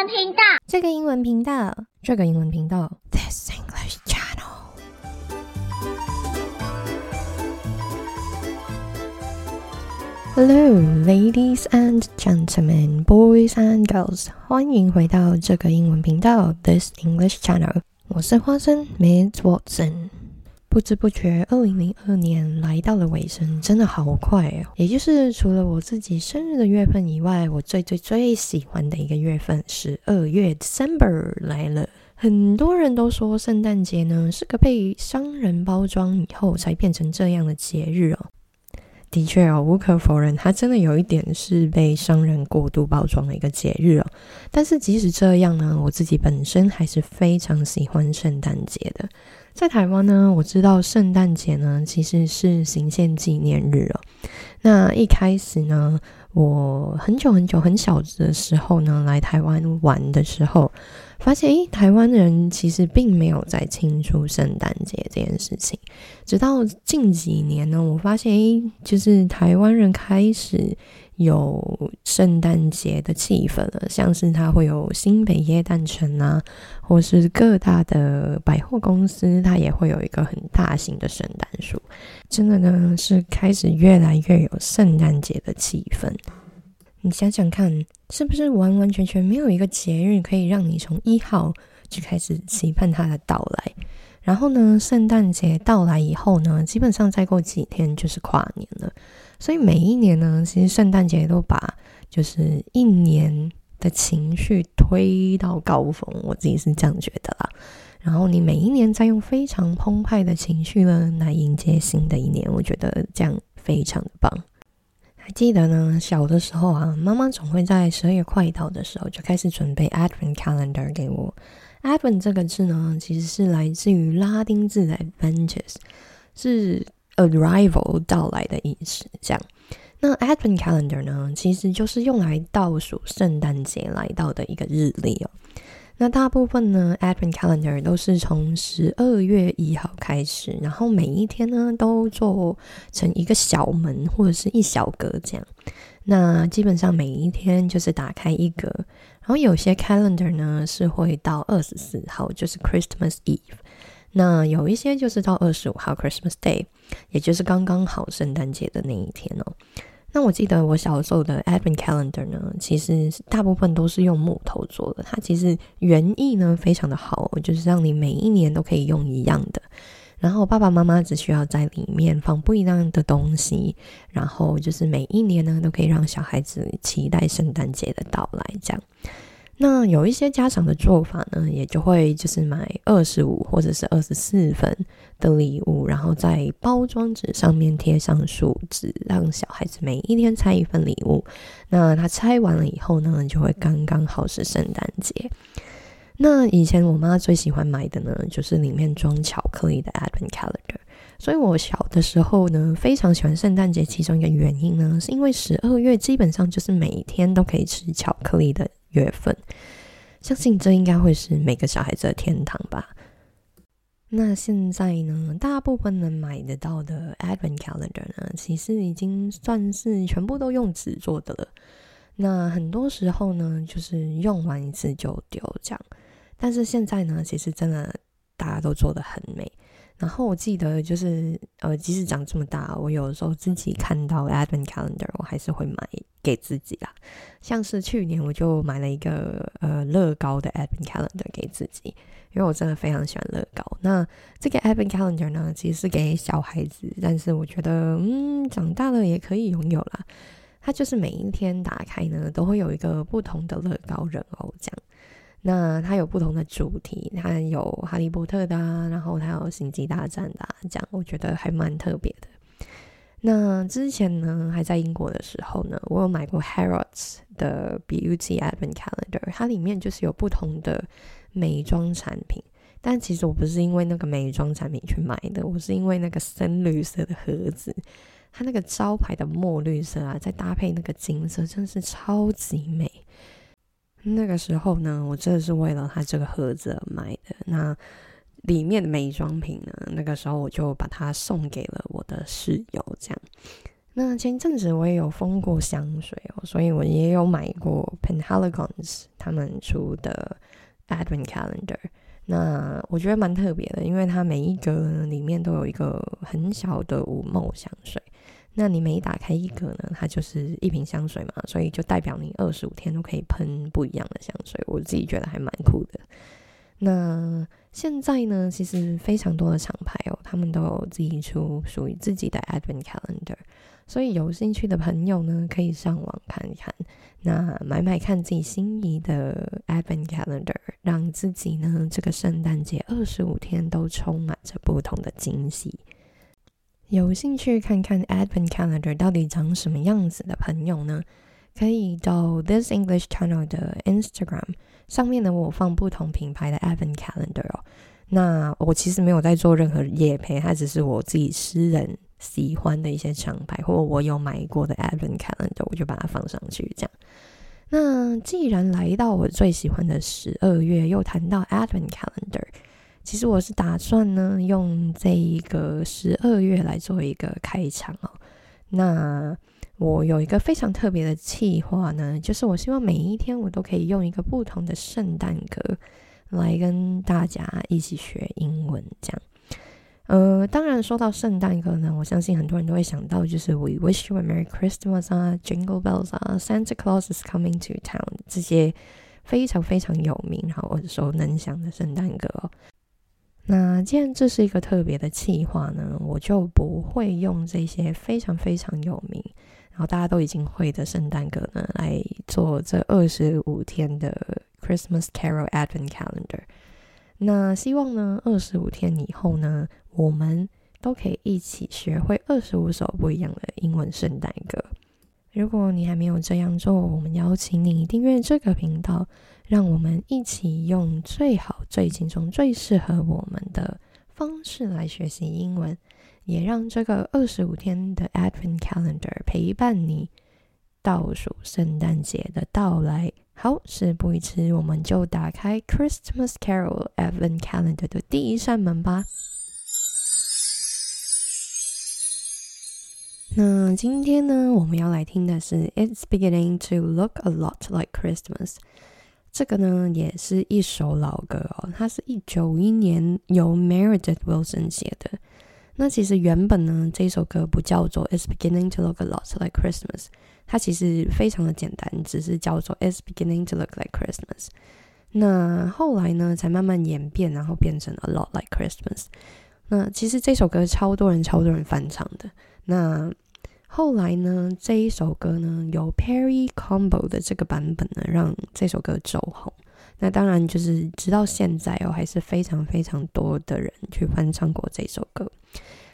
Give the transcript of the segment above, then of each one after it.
文频道，这个英文频道，这个英文频道，This English Channel。Hello, ladies and gentlemen, boys and girls，欢迎回到这个英文频道，This English Channel。我是花生 Miss Watson。 不知不觉，二零零二年来到了尾声，真的好快哦！也就是除了我自己生日的月份以外，我最最最喜欢的一个月份是二月 December 来了。很多人都说圣诞节呢是个被商人包装以后才变成这样的节日哦。的确哦，无可否认，它真的有一点是被商人过度包装的一个节日哦。但是即使这样呢，我自己本身还是非常喜欢圣诞节的。在台湾呢，我知道圣诞节呢其实是行宪纪念日哦。那一开始呢，我很久很久很小的时候呢，来台湾玩的时候，发现诶，台湾人其实并没有在庆祝圣诞节这件事情。直到近几年呢，我发现诶，就是台湾人开始。有圣诞节的气氛了，像是它会有新北耶诞城啊，或是各大的百货公司，它也会有一个很大型的圣诞树。真的呢，是开始越来越有圣诞节的气氛。你想想看，是不是完完全全没有一个节日可以让你从一号就开始期盼它的到来？然后呢，圣诞节到来以后呢，基本上再过几天就是跨年了。所以每一年呢，其实圣诞节都把就是一年的情绪推到高峰，我自己是这样觉得啦。然后你每一年在用非常澎湃的情绪呢来迎接新的一年，我觉得这样非常的棒。还记得呢，小的时候啊，妈妈总会在十二月快到的时候就开始准备 Advent Calendar 给我。Advent 这个字呢，其实是来自于拉丁字的 Adventus，是。Arrival 到来的意思，这样。那 Advent Calendar 呢，其实就是用来倒数圣诞节来到的一个日历哦。那大部分呢，Advent Calendar 都是从十二月一号开始，然后每一天呢都做成一个小门或者是一小格这样。那基本上每一天就是打开一格，然后有些 Calendar 呢是会到二十四号，就是 Christmas Eve。那有一些就是到二十五号 Christmas Day，也就是刚刚好圣诞节的那一天哦。那我记得我小时候的 Advent Calendar 呢，其实大部分都是用木头做的。它其实原意呢非常的好，就是让你每一年都可以用一样的。然后爸爸妈妈只需要在里面放不一样的东西，然后就是每一年呢都可以让小孩子期待圣诞节的到来，这样。那有一些家长的做法呢，也就会就是买二十五或者是二十四份的礼物，然后在包装纸上面贴上数字，让小孩子每一天拆一份礼物。那他拆完了以后呢，就会刚刚好是圣诞节。那以前我妈最喜欢买的呢，就是里面装巧克力的 Advent Calendar。所以我小的时候呢，非常喜欢圣诞节。其中一个原因呢，是因为十二月基本上就是每天都可以吃巧克力的。月份，相信这应该会是每个小孩子的天堂吧。那现在呢，大部分能买得到的 Advent Calendar 呢，其实已经算是全部都用纸做的了。那很多时候呢，就是用完一次就丢这样。但是现在呢，其实真的大家都做的很美。然后我记得就是，呃，即使长这么大，我有的时候自己看到 Advent Calendar，我还是会买给自己啦。像是去年我就买了一个呃乐高的 Advent Calendar 给自己，因为我真的非常喜欢乐高。那这个 Advent Calendar 呢，其实是给小孩子，但是我觉得嗯，长大了也可以拥有啦。它就是每一天打开呢，都会有一个不同的乐高人偶这样。那它有不同的主题，它有哈利波特的，然后它有星际大战的，这样我觉得还蛮特别的。那之前呢，还在英国的时候呢，我有买过 Harrods 的 Beauty Advent Calendar，它里面就是有不同的美妆产品。但其实我不是因为那个美妆产品去买的，我是因为那个深绿色的盒子，它那个招牌的墨绿色啊，再搭配那个金色，真是超级美。那个时候呢，我真的是为了它这个盒子而买的。那里面的美妆品呢，那个时候我就把它送给了我的室友，这样。那前阵子我也有封过香水哦，所以我也有买过 Penhaligon's 他们出的 Advent Calendar。那我觉得蛮特别的，因为它每一个里面都有一个很小的五梦香水。那你每打开一个呢，它就是一瓶香水嘛，所以就代表你二十五天都可以喷不一样的香水。我自己觉得还蛮酷的。那现在呢，其实非常多的厂牌哦，他们都有自己出属于自己的 Advent Calendar，所以有兴趣的朋友呢，可以上网看看，那买买看自己心仪的 Advent Calendar，让自己呢这个圣诞节二十五天都充满着不同的惊喜。有兴趣看看 Advent Calendar 到底长什么样子的朋友呢？可以到 This English Channel 的 Instagram 上面呢，我放不同品牌的 Advent Calendar 哦。那我其实没有在做任何夜配，它只是我自己私人喜欢的一些厂牌，或我有买过的 Advent Calendar，我就把它放上去。这样。那既然来到我最喜欢的十二月，又谈到 Advent Calendar，其实我是打算呢，用这一个十二月来做一个开场哦。那我有一个非常特别的计划呢，就是我希望每一天我都可以用一个不同的圣诞歌来跟大家一起学英文。这样，呃，当然说到圣诞歌呢，我相信很多人都会想到就是 We Wish You a Merry Christmas 啊，Jingle Bells 啊，Santa Claus is Coming to Town 这些非常非常有名然后耳熟能详的圣诞歌。那既然这是一个特别的计划呢，我就不会用这些非常非常有名。然后大家都已经会的圣诞歌呢，来做这二十五天的 Christmas Carol Advent Calendar。那希望呢，二十五天以后呢，我们都可以一起学会二十五首不一样的英文圣诞歌。如果你还没有这样做，我们邀请你订阅这个频道，让我们一起用最好、最轻松、最适合我们的方式来学习英文。也让这个二十五天的 Advent Calendar 陪伴你倒数圣诞节的到来。好，事不宜迟，我们就打开 Christmas Carol Advent Calendar 的第一扇门吧。那今天呢，我们要来听的是 It's beginning to look a lot like Christmas。这个呢，也是一首老歌哦，它是一九一年由 Meredith Wilson 写的。那其实原本呢，这首歌不叫做 "It's beginning to look a lot like Christmas"，它其实非常的简单，只是叫做 "It's beginning to look like Christmas"。那后来呢，才慢慢演变，然后变成 "a lot like Christmas"。那其实这首歌超多人、超多人翻唱的。那后来呢，这一首歌呢，由 Perry Combo 的这个版本呢，让这首歌走红。那当然，就是直到现在哦，还是非常非常多的人去翻唱过这首歌。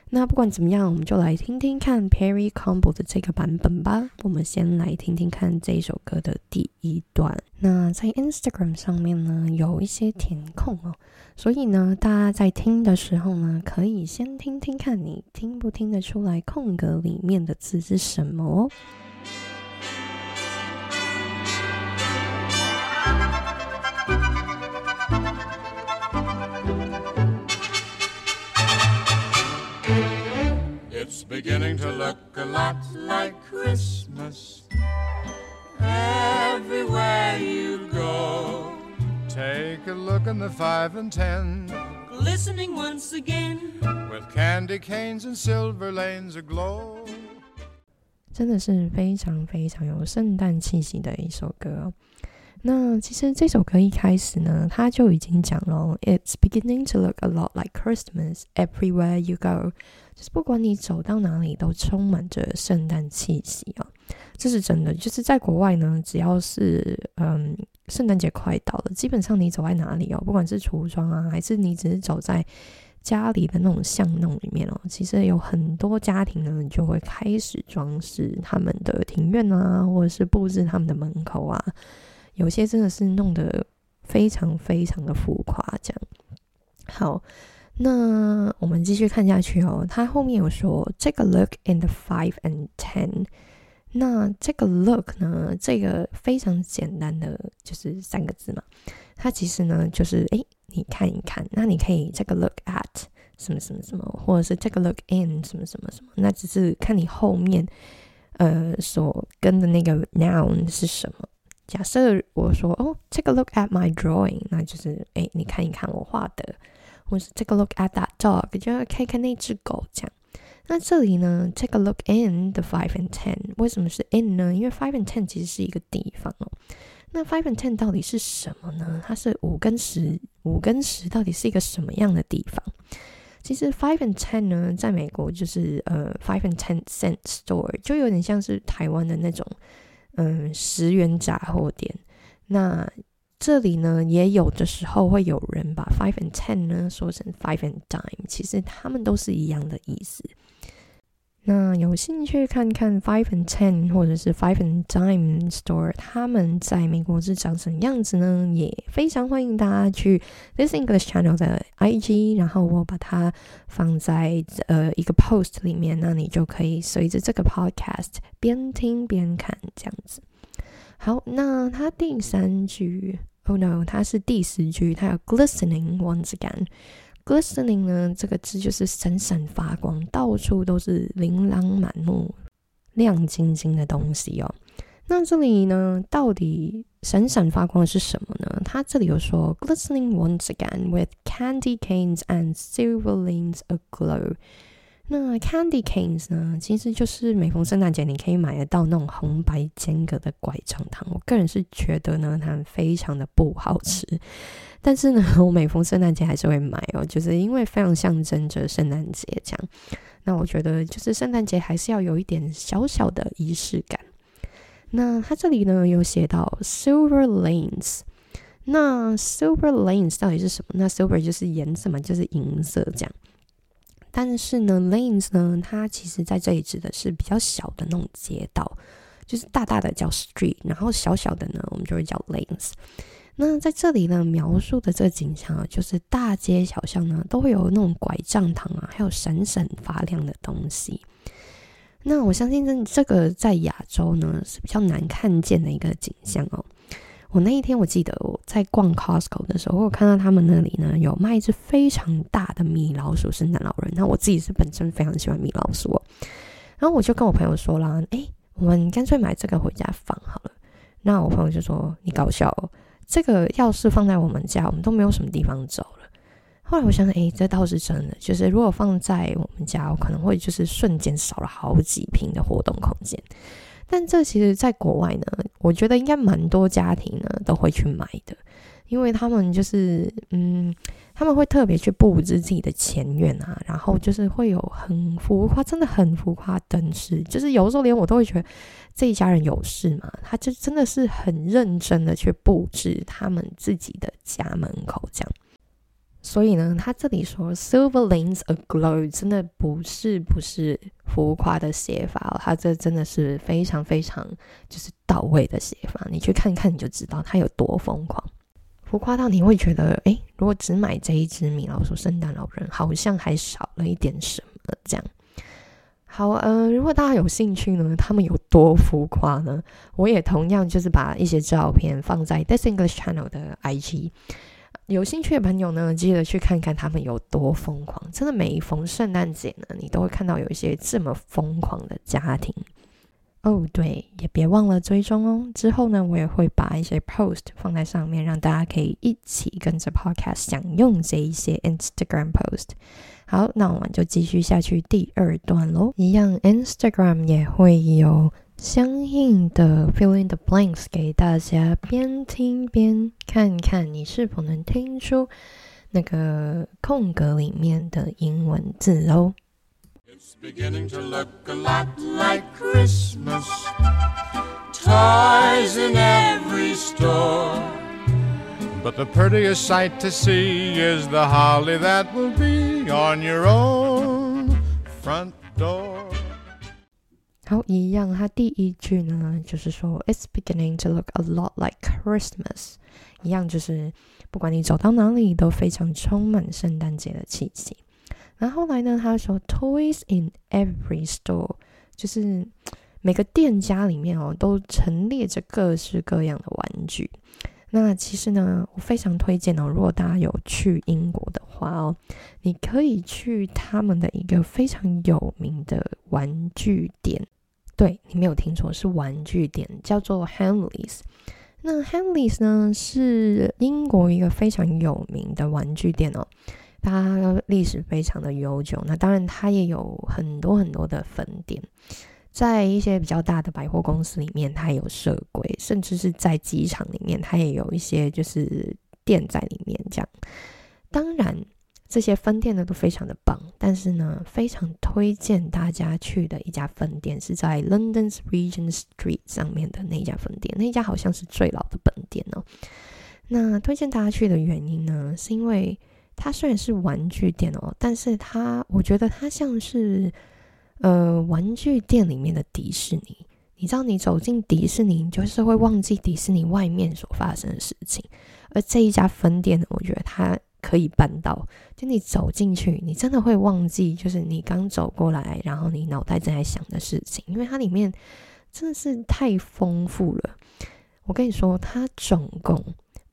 那不管怎么样，我们就来听听看 Perry Combo 的这个版本吧。我们先来听听看这首歌的第一段。那在 Instagram 上面呢，有一些填空哦，所以呢，大家在听的时候呢，可以先听听看，你听不听得出来空格里面的字是什么哦。It's beginning to look a lot like Christmas everywhere you go. Take a look in the five and ten, glistening once again with candy canes and silver lanes aglow. 真的是非常非常有圣诞气息的一首歌。那其实这首歌一开始呢，它就已经讲了，It's beginning to look a lot like Christmas everywhere you go。 就是不管你走到哪里，都充满着圣诞气息啊！这是真的。就是在国外呢，只要是嗯圣诞节快到了，基本上你走在哪里哦，不管是橱窗啊，还是你只是走在家里的那种巷弄里面哦，其实有很多家庭呢，就会开始装饰他们的庭院啊，或者是布置他们的门口啊。有些真的是弄得非常非常的浮夸，这样。好，那我们继续看下去哦。他后面有说，take a look in the five and ten。那这个 look 呢，这个非常简单的就是三个字嘛。它其实呢就是，诶，你看一看。那你可以 take a look at，什么什么什么，或者是 take a look in 什么什么什么，那只是看你后面呃所跟的那个 noun 是什么。假设我说哦，take a look at my drawing，那就是哎，你看一看我画的，或是 take a look at that dog，就要看看那只狗这样。那这里呢，take a look in the five and ten，为什么是 in 呢？因为 five and ten 其实是一个地方哦。那 five and ten 到底是什么呢？它是五跟十，五跟十到底是一个什么样的地方？其实 five and ten 呢，在美国就是呃 five and ten cent store，就有点像是台湾的那种嗯十元杂货店。那这里呢，也有的时候会有人把 five and ten 呢说成 five and dime，其实他们都是一样的意思。那有兴趣看看 Five and Ten 或者是 Five and Dime Store，他们在美国是长什么样子呢？也非常欢迎大家去 This English Channel 的 IG，然后我把它放在呃一个 post 里面，那你就可以随着这个 podcast 边听边看这样子。好，那它第三句，Oh no，它是第十句，它有 glistening once again。Glistening 呢，这个字就是闪闪发光，到处都是琳琅满目、亮晶晶的东西哦。那这里呢，到底闪闪发光是什么呢？它这里有说，glistening once again with candy canes and silver lanes aglow。那 candy canes 呢，其实就是每逢圣诞节你可以买得到那种红白间隔的拐杖糖。我个人是觉得呢，它非常的不好吃。但是呢，我每逢圣诞节还是会买哦，就是因为非常象征着圣诞节这样。那我觉得，就是圣诞节还是要有一点小小的仪式感。那它这里呢有写到 silver lanes，那 silver lanes 到底是什么？那 silver 就是颜色嘛，就是银色这样。但是呢，lanes 呢，它其实在这里指的是比较小的那种街道，就是大大的叫 street，然后小小的呢，我们就会叫 lanes。那在这里呢，描述的这个景象啊，就是大街小巷呢都会有那种拐杖糖啊，还有闪闪发亮的东西。那我相信这这个在亚洲呢是比较难看见的一个景象哦。我那一天我记得我在逛 Costco 的时候，我看到他们那里呢有卖一只非常大的米老鼠圣诞老人。那我自己是本身非常喜欢米老鼠哦，然后我就跟我朋友说啦，哎，我们干脆买这个回家放好了。那我朋友就说你搞笑哦。这个钥匙放在我们家，我们都没有什么地方走了。后来我想想，哎，这倒是真的。就是如果放在我们家，我可能会就是瞬间少了好几平的活动空间。但这其实，在国外呢，我觉得应该蛮多家庭呢都会去买的。因为他们就是，嗯，他们会特别去布置自己的前院啊，然后就是会有很浮夸，真的很浮夸灯饰，就是有时候连我都会觉得这一家人有事嘛，他就真的是很认真的去布置他们自己的家门口这样。所以呢，他这里说 silver lanes aglow，真的不是不是浮夸的写法哦，他这真的是非常非常就是到位的写法，你去看看你就知道他有多疯狂。浮夸到你会觉得，哎，如果只买这一只米老鼠圣诞老人，好像还少了一点什么这样。好，呃，如果大家有兴趣呢，他们有多浮夸呢？我也同样就是把一些照片放在 This English Channel 的 IG，有兴趣的朋友呢，记得去看看他们有多疯狂。真的，每逢圣诞节呢，你都会看到有一些这么疯狂的家庭。哦，对，也别忘了追踪哦。之后呢，我也会把一些 post 放在上面，让大家可以一起跟着 podcast 享用这一些 Instagram post。好，那我们就继续下去第二段喽。一样，Instagram 也会有相应的 fill in the blanks 给大家边听边看看，你是否能听出那个空格里面的英文字哦。beginning to look a lot like Christmas. Toys in every store. But the prettiest sight to see is the holly that will be on your own front door. 好，一样，它第一句呢，就是说 "It's beginning to look a lot like Christmas"，一样就是不管你走到哪里，都非常充满圣诞节的气息。然后来呢，他说 "Toys in every store"，就是每个店家里面哦，都陈列着各式各样的玩具。那其实呢，我非常推荐哦，如果大家有去英国的话哦，你可以去他们的一个非常有名的玩具店。对你没有听错，是玩具店，叫做 Hamleys。那 Hamleys 呢，是英国一个非常有名的玩具店哦，它历史非常的悠久。那当然，它也有很多很多的分店，在一些比较大的百货公司里面，它有设柜，甚至是在机场里面，它也有一些就是店在里面这样。当然。这些分店呢都非常的棒，但是呢，非常推荐大家去的一家分店是在 London's Regent Street 上面的那家分店，那家好像是最老的本店哦。那推荐大家去的原因呢，是因为它虽然是玩具店哦，但是它我觉得它像是呃玩具店里面的迪士尼。你知道，你走进迪士尼，你就是会忘记迪士尼外面所发生的事情，而这一家分店呢，我觉得它。可以办到，就你走进去，你真的会忘记，就是你刚走过来，然后你脑袋正在想的事情，因为它里面真的是太丰富了。我跟你说，它总共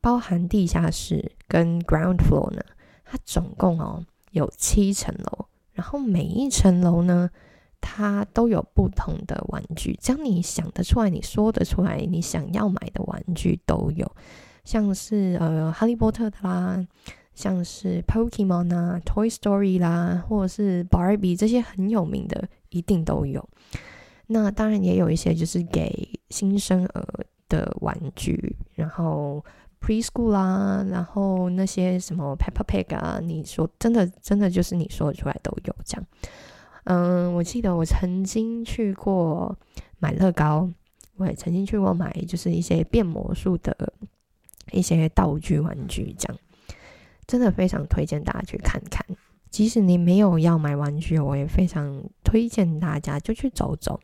包含地下室跟 ground floor 呢，它总共哦有七层楼，然后每一层楼呢，它都有不同的玩具，将你想得出来、你说得出来、你想要买的玩具都有，像是呃哈利波特的啦。像是 Pokemon 啊、Toy Story 啦，或者是 Barbie 这些很有名的，一定都有。那当然也有一些就是给新生儿的玩具，然后 Preschool 啦，然后那些什么 Peppa Pig 啊，你说真的真的就是你说出来都有这样。嗯，我记得我曾经去过买乐高，我也曾经去过买就是一些变魔术的一些道具玩具这样。真的非常推荐大家去看看，即使你没有要买玩具，我也非常推荐大家就去走走。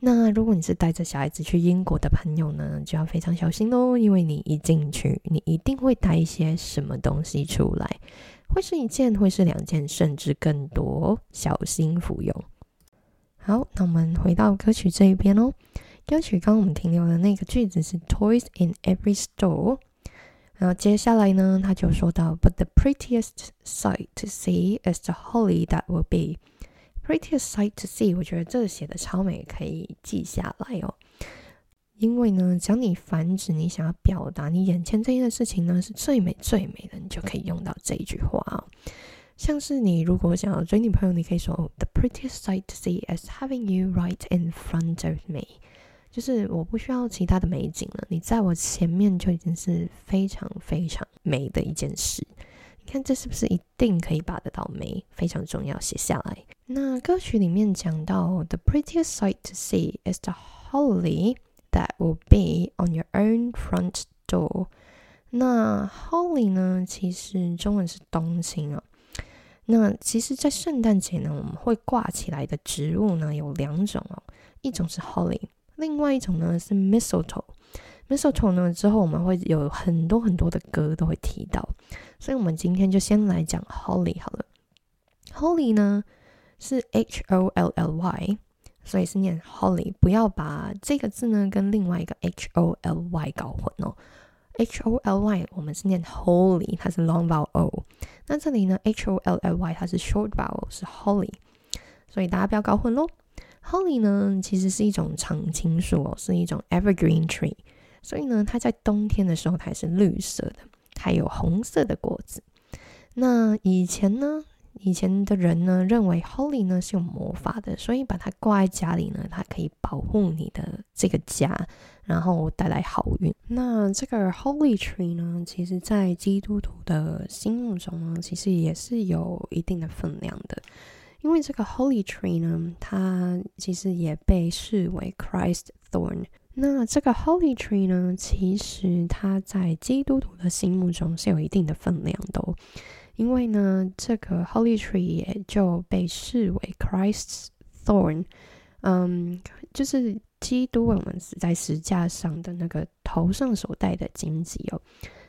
那如果你是带着小孩子去英国的朋友呢，就要非常小心喽，因为你一进去，你一定会带一些什么东西出来，会是一件，会是两件，甚至更多，小心服用。好，那我们回到歌曲这一边哦。歌曲刚刚我们停留的那个句子是 “Toys in every store”。然后接下来呢，他就说到，But the prettiest sight to see is the holly that will be prettiest sight to see。我觉得这写的超美，可以记下来哦。因为呢，只要你繁殖你想要表达你眼前这件事情呢是最美最美的，你就可以用到这一句话哦。像是你如果想要追女朋友，你可以说，The prettiest sight to see is having you right in front of me。就是我不需要其他的美景了，你在我前面就已经是非常非常美的一件事。你看这是不是一定可以把得到美？非常重要，写下来。那歌曲里面讲到，The prettiest sight to see is the holly that will be on your own front door。那 holly 呢，其实中文是冬青啊。那其实，在圣诞节呢，我们会挂起来的植物呢有两种哦，一种是 holly。另外一种呢是 mistletoe，mistletoe 呢之后我们会有很多很多的歌都会提到，所以我们今天就先来讲 holly 好了。holly 呢是 h o l l y，所以是念 holly，不要把这个字呢跟另外一个 h o l y 搞混哦。h o l y 我们是念 holy，它是 long vowel o，那这里呢 h o l l y 它是 short vowel 是 holly，所以大家不要搞混喽。Holly 呢，其实是一种常青树哦，是一种 evergreen tree，所以呢，它在冬天的时候它是绿色的，还有红色的果子。那以前呢，以前的人呢认为 Holly 呢是有魔法的，所以把它挂在家里呢，它可以保护你的这个家，然后带来好运。那这个 Holly tree 呢，其实在基督徒的心目中呢，其实也是有一定的分量的。因为这个 Holy Tree 呢，它其实也被视为 Christ Thorn。那这个 Holy Tree 呢，其实它在基督徒的心目中是有一定的分量的。哦因为呢，这个 Holy Tree 也就被视为 Christ's Thorn。嗯，就是基督我们死在石架上的那个头上所戴的荆棘哦。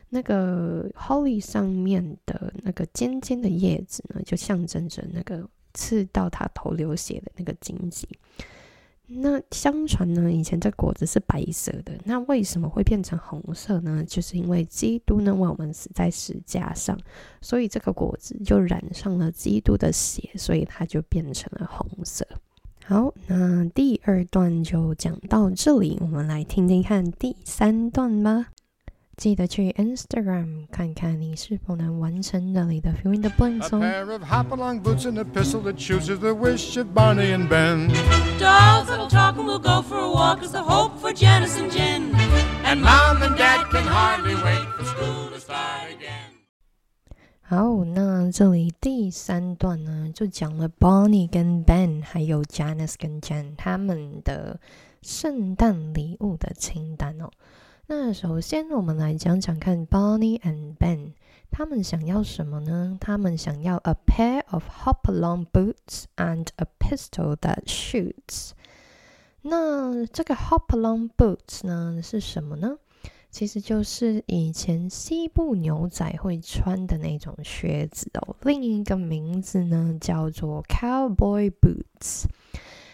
那个 Holy 上面的那个尖尖的叶子呢，就象征着那个。刺到他头流血的那个荆棘。那相传呢，以前这果子是白色的，那为什么会变成红色呢？就是因为基督呢为我们死在石架上，所以这个果子就染上了基督的血，所以它就变成了红色。好，那第二段就讲到这里，我们来听听看第三段吧。记得去 Instagram 看看你是否能完成那里的 fill in the blanks 哦。A pair of hop-along boots and a pistol that chooses the wish of Barney and Ben. Dolls that'll talk and we'll go for a walk is the hope for Janice and Jen. And Mom and Dad can hardly wait for school to start again. 好，那这里第三段呢，就讲了 Bonnie 跟 Ben，还有 Janice 跟 Jen 他们的圣诞礼物的清单哦。那首先，我们来讲讲看 Bonnie and Ben 他们想要什么呢？他们想要 a pair of hop-along boots and a pistol that shoots。那这个 hop-along boots 呢是什么呢？其实就是以前西部牛仔会穿的那种靴子哦。另一个名字呢叫做 cowboy boots。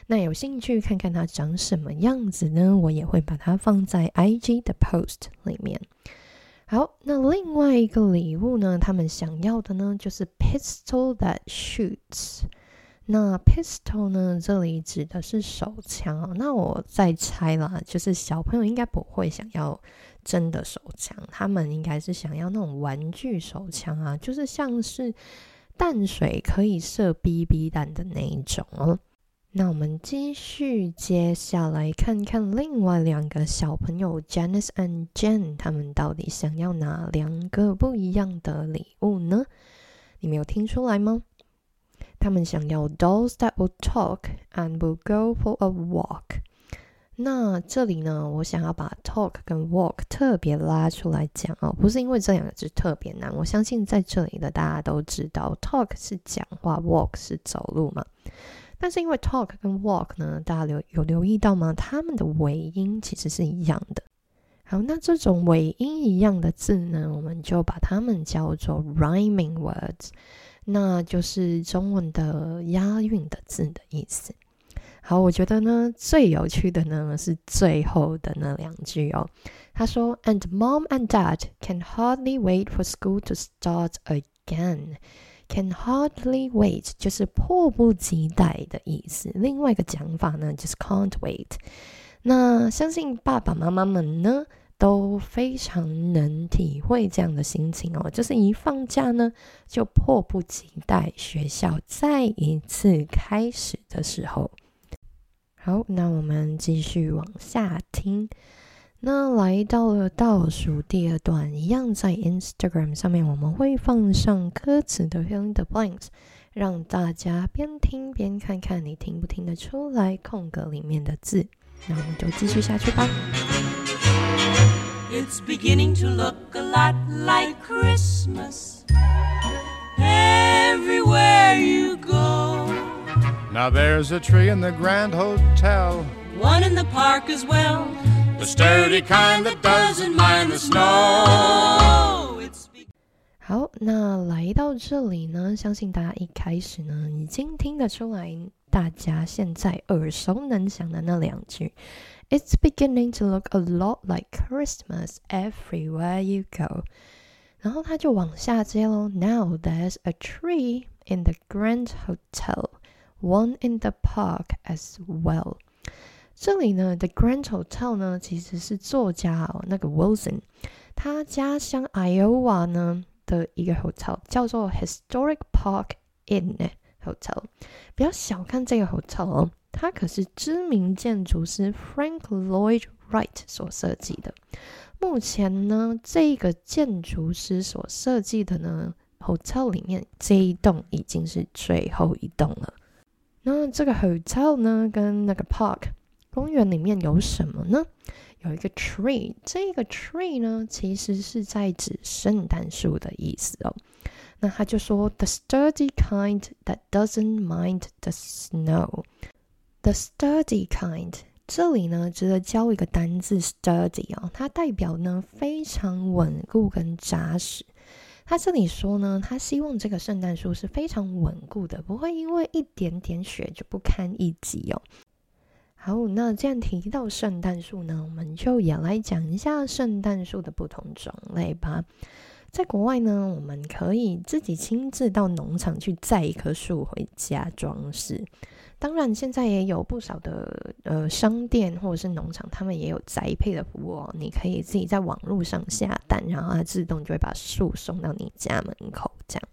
那有兴趣看看它长什么样子呢？我也会把它放在 IG 的 post 里面。好，那另外一个礼物呢？他们想要的呢，就是 pistol that shoots。那 pistol 呢，这里指的是手枪。那我再猜啦，就是小朋友应该不会想要真的手枪，他们应该是想要那种玩具手枪啊，就是像是淡水可以射 BB 弹的那一种哦。那我们继续接下来看看另外两个小朋友 Janice and Jen，他们到底想要哪两个不一样的礼物呢？你没有听出来吗？他们想要 dolls that will talk and will go for a walk。那这里呢，我想要把 talk 跟 walk 特别拉出来讲哦，不是因为这两个字特别难，我相信在这里的大家都知道，talk 是讲话，walk 是走路嘛。但是因为 talk 跟 walk 呢，大家留有留意到吗？它们的尾音其实是一样的。好，那这种尾音一样的字呢，我们就把它们叫做 rhyming words，那就是中文的押韵的字的意思。好，我觉得呢最有趣的呢是最后的那两句哦。他说：“And mom and dad can hardly wait for school to start again。” Can hardly wait 就是迫不及待的意思。另外一个讲法呢，就是 can't wait。那相信爸爸妈妈们呢都非常能体会这样的心情哦，就是一放假呢就迫不及待学校再一次开始的时候。好，那我们继续往下听。那来到了倒数第二段，一样在 Instagram 上面，我们会放上歌词的 fill in the blanks，让大家边听边看看你听不听得出来空格里面的字。那我们就继续下去吧。It's beginning to look a lot like Christmas. Everywhere you go, Now there's a tree in the Grand Hotel. one in the park as well. The sturdy kind that doesn't mind the snow. Oh, it's be- 好，那来到这里呢，相信大家一开始呢已经听得出来，大家现在耳熟能详的那两句，It's beginning to look a lot like Christmas everywhere you go。然后他就往下接喽，Now there's a tree in the Grand Hotel, one in the park as well。 这里呢，The Grand Hotel 呢，其实是作家哦，那个 Wilson，他家乡 Iowa 呢的一个 hotel 叫做 Historic Park Inn Hotel。不要小看这个 hotel 哦，它可是知名建筑师 Frank Lloyd Wright 所设计的。目前呢，这个建筑师所设计的呢 hotel 里面，这一栋已经是最后一栋了。那这个 hotel 呢，跟那个 park 公园里面有什么呢？有一个 tree，这个 tree 呢，其实是在指圣诞树的意思哦。那他就说，the sturdy kind that doesn't mind the snow。the sturdy kind，这里呢，值得教一个单字 sturdy 哦，它代表呢非常稳固跟扎实。他这里说呢，他希望这个圣诞树是非常稳固的，不会因为一点点雪就不堪一击哦。好，那既然提到圣诞树呢，我们就也来讲一下圣诞树的不同种类吧。在国外呢，我们可以自己亲自到农场去摘一棵树回家装饰。当然，现在也有不少的呃商店或者是农场，他们也有宅配的服务哦。你可以自己在网络上下单，然后它自动就会把树送到你家门口。这样，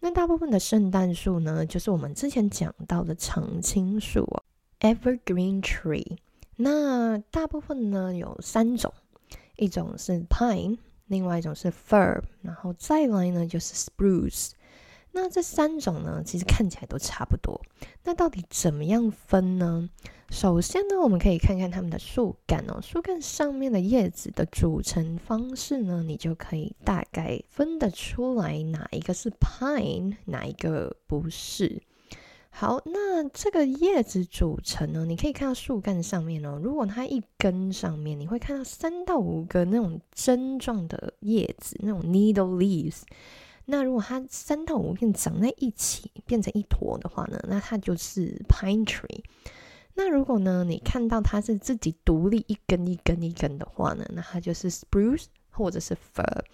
那大部分的圣诞树呢，就是我们之前讲到的常青树哦，evergreen tree。那大部分呢有三种，一种是 pine。另外一种是 fir，然后再来呢就是 spruce。那这三种呢，其实看起来都差不多。那到底怎么样分呢？首先呢，我们可以看看它们的树干哦，树干上面的叶子的组成方式呢，你就可以大概分得出来哪一个是 pine，哪一个不是。好，那这个叶子组成呢？你可以看到树干上面哦。如果它一根上面，你会看到三到五个那种针状的叶子，那种 needle leaves。那如果它三到五片长在一起变成一坨的话呢，那它就是 pine tree。那如果呢，你看到它是自己独立一根一根一根的话呢，那它就是 spruce 或者是 fir。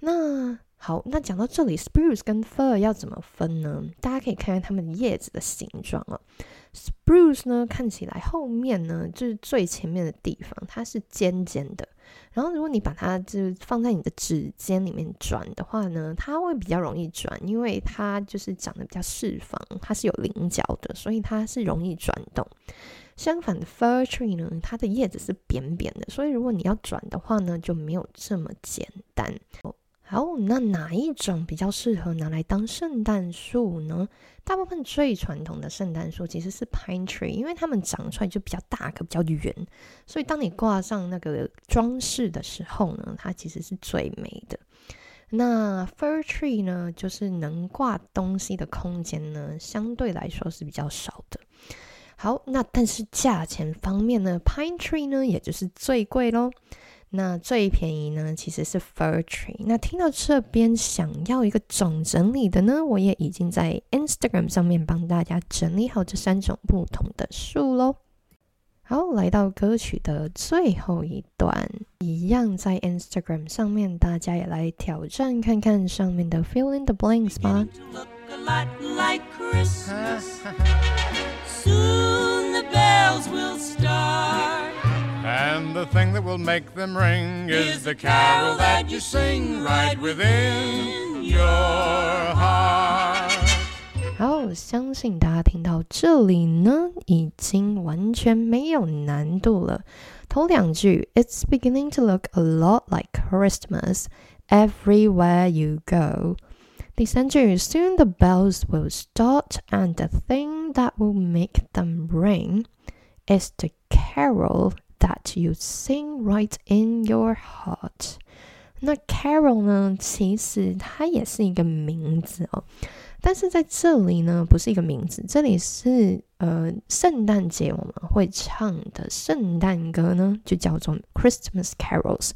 那好，那讲到这里，spruce 跟 fir 要怎么分呢？大家可以看看它们叶子的形状哦。spruce 呢，看起来后面呢就是最前面的地方，它是尖尖的。然后如果你把它就是放在你的指尖里面转的话呢，它会比较容易转，因为它就是长得比较四方，它是有棱角的，所以它是容易转动。相反的，fir tree 呢，它的叶子是扁扁的，所以如果你要转的话呢，就没有这么简单。好，那哪一种比较适合拿来当圣诞树呢？大部分最传统的圣诞树其实是 pine tree，因为它们长出来就比较大个、比较圆，所以当你挂上那个装饰的时候呢，它其实是最美的。那 fir tree 呢，就是能挂东西的空间呢，相对来说是比较少的。好，那但是价钱方面呢，pine tree 呢，也就是最贵喽。那最便宜呢，其实是 fir tree。那听到这边想要一个总整理的呢，我也已经在 Instagram 上面帮大家整理好这三种不同的树喽。好，来到歌曲的最后一段，一样在 Instagram 上面，大家也来挑战看看上面的 fill in the blanks 吧。And the thing that will make them ring is the carol that you sing right within your heart. 好，相信大家听到这里呢，已经完全没有难度了。头两句，It's beginning to look a lot like Christmas everywhere you go。第三句，Soon the bells will start, and the thing that will make them ring is the carol That you sing right in your heart。那 Carol 呢？其实它也是一个名字哦，但是在这里呢，不是一个名字，这里是呃，圣诞节我们会唱的圣诞歌呢，就叫做 Christmas Carols。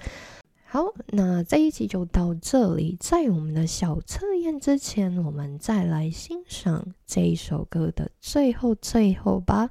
好，那这一集就到这里。在我们的小测验之前，我们再来欣赏这一首歌的最后最后吧。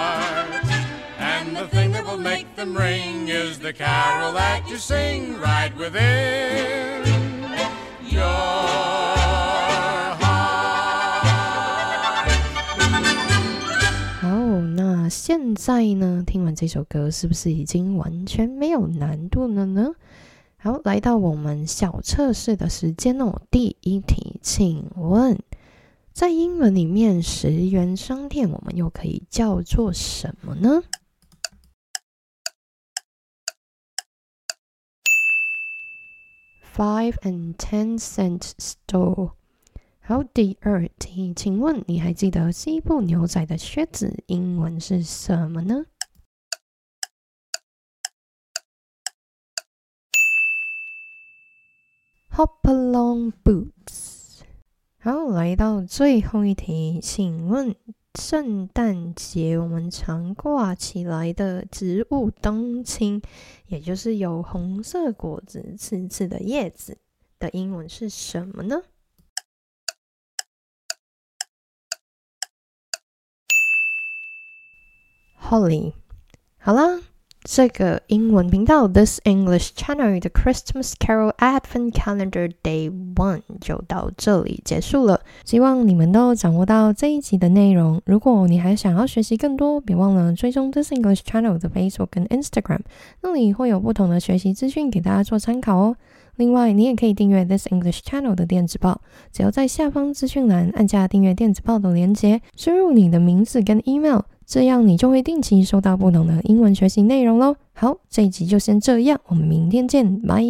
Make them ring is the carol that you sing right within your heart. 好，那现在呢？听完这首歌，是不是已经完全没有难度了呢？好，来到我们小测试的时间哦。第一题，请问，在英文里面，十元商店我们又可以叫做什么呢？Five and ten cent store。好，第二题，请问你还记得西部牛仔的靴子英文是什么呢？Hop along boots。好，来到最后一题，请问圣诞节我们常挂起来的植物冬青，也就是有红色果子、刺刺的叶子的英文是什么呢？Holly。好啦。这个英文频道 This English Channel 的 Christmas Carol Advent Calendar Day One 就到这里结束了。希望你们都掌握到这一集的内容。如果你还想要学习更多，别忘了追踪 This English Channel 的 Facebook 跟 Instagram，那里会有不同的学习资讯给大家做参考哦。另外，你也可以订阅 This English Channel 的电子报，只要在下方资讯栏按下订阅电子报的连接，输入你的名字跟 email。这样你就会定期收到不同的英文学习内容喽。好，这一集就先这样，我们明天见，拜。